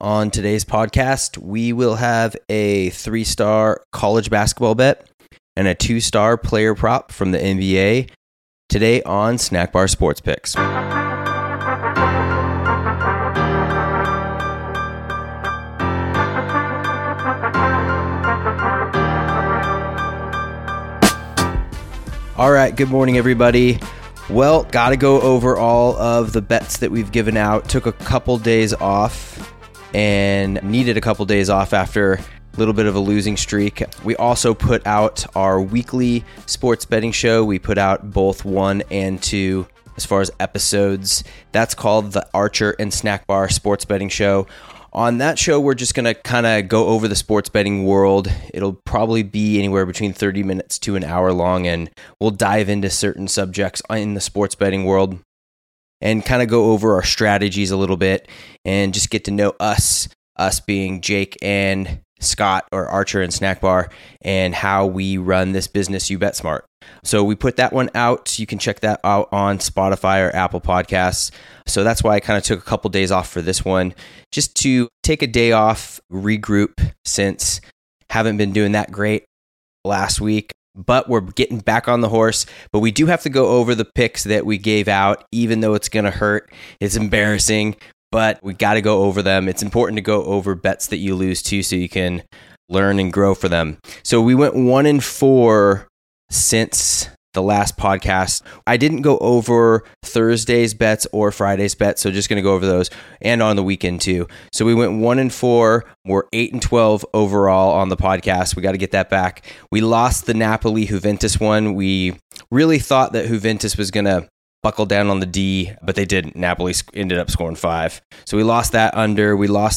On today's podcast, we will have a three star college basketball bet and a two star player prop from the NBA today on Snack Bar Sports Picks. All right, good morning, everybody. Well, got to go over all of the bets that we've given out. Took a couple days off and needed a couple days off after a little bit of a losing streak. We also put out our weekly sports betting show. We put out both one and two as far as episodes. That's called the Archer and Snack Bar Sports Betting Show. On that show, we're just going to kind of go over the sports betting world. It'll probably be anywhere between 30 minutes to an hour long, and we'll dive into certain subjects in the sports betting world and kind of go over our strategies a little bit and just get to know us, us being Jake and Scott or Archer and Snack Bar, and how we run this business, You Bet Smart. So we put that one out. You can check that out on Spotify or Apple Podcasts. So that's why I kind of took a couple days off for this one, just to take a day off, regroup since haven't been doing that great last week. But we're getting back on the horse. But we do have to go over the picks that we gave out, even though it's going to hurt. It's embarrassing, but we got to go over them. It's important to go over bets that you lose too, so you can learn and grow for them. So we went one in four since the last podcast. I didn't go over Thursday's bets or Friday's bets, so just going to go over those and on the weekend too. So we went 1 and 4, we're 8 and 12 overall on the podcast. We got to get that back. We lost the Napoli Juventus one. We really thought that Juventus was going to buckle down on the D, but they didn't. Napoli ended up scoring 5. So we lost that under. We lost the